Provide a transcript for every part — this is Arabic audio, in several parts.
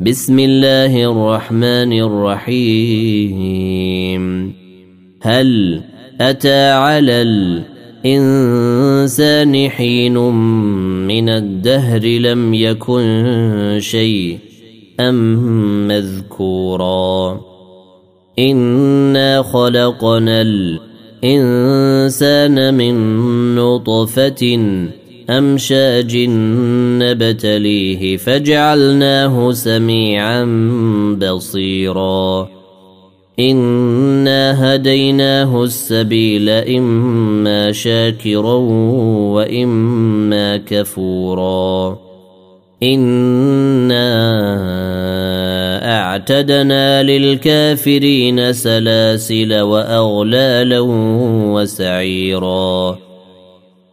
بسم الله الرحمن الرحيم. هل أتى على الإنسان حين من الدهر لم يكن شيء ام مذكورا؟ إنا خلقنا الإنسان من نطفة أمشاج نبتليه فجعلناه سميعا بصيرا. إنا هديناه السبيل إما شاكرا وإما كفورا. إنا أعتدنا للكافرين سلاسل وأغلالا وسعيرا.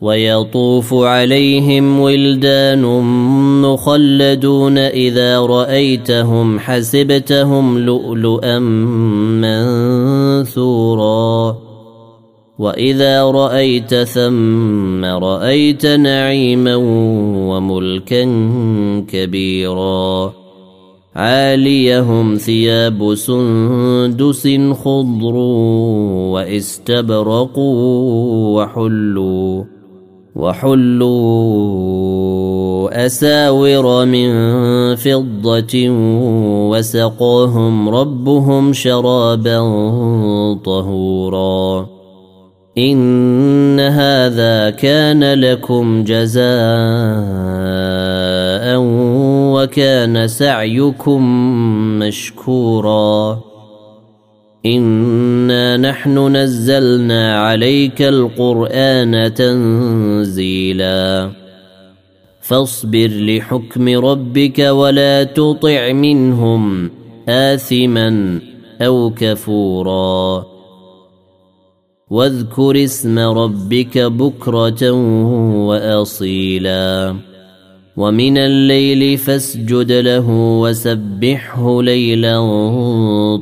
ويطوف عليهم ولدان مخلدون إذا رأيتهم حسبتهم لؤلؤا منثورا. وإذا رأيت ثم رأيت نعيما وملكا كبيرا. عاليهم ثياب سندس خضر وإستبرقوا وحلوا. وحلوا أساور من فضة وسقاهم ربهم شرابا طهورا. إن هذا كان لكم جزاء وكان سعيكم مشكورا. انا نحن نزلنا عليك القران تنزيلا فاصبر لحكم ربك ولا تطع منهم اثما أو كفورا واذكر اسم ربك بكره واصيلا ومن الليل فاسجد له وسبحه ليلا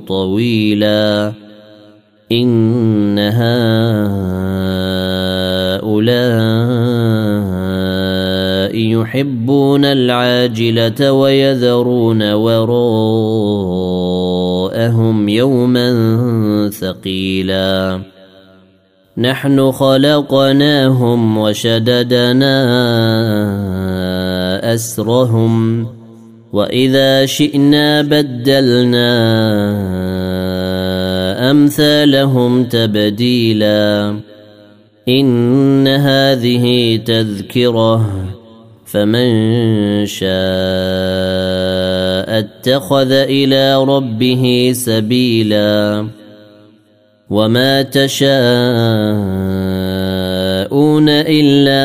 طويلا. إن هؤلاء يحبون العاجلة ويذرون وراءهم يوما ثقيلا. نحن خلقناهم وشددنا أسرهم وإذا شئنا بدلنا أمثالهم تبديلا إن هذه تذكرة فمن شاء اتخذ إلى ربه سبيلا وما تشاءون إلا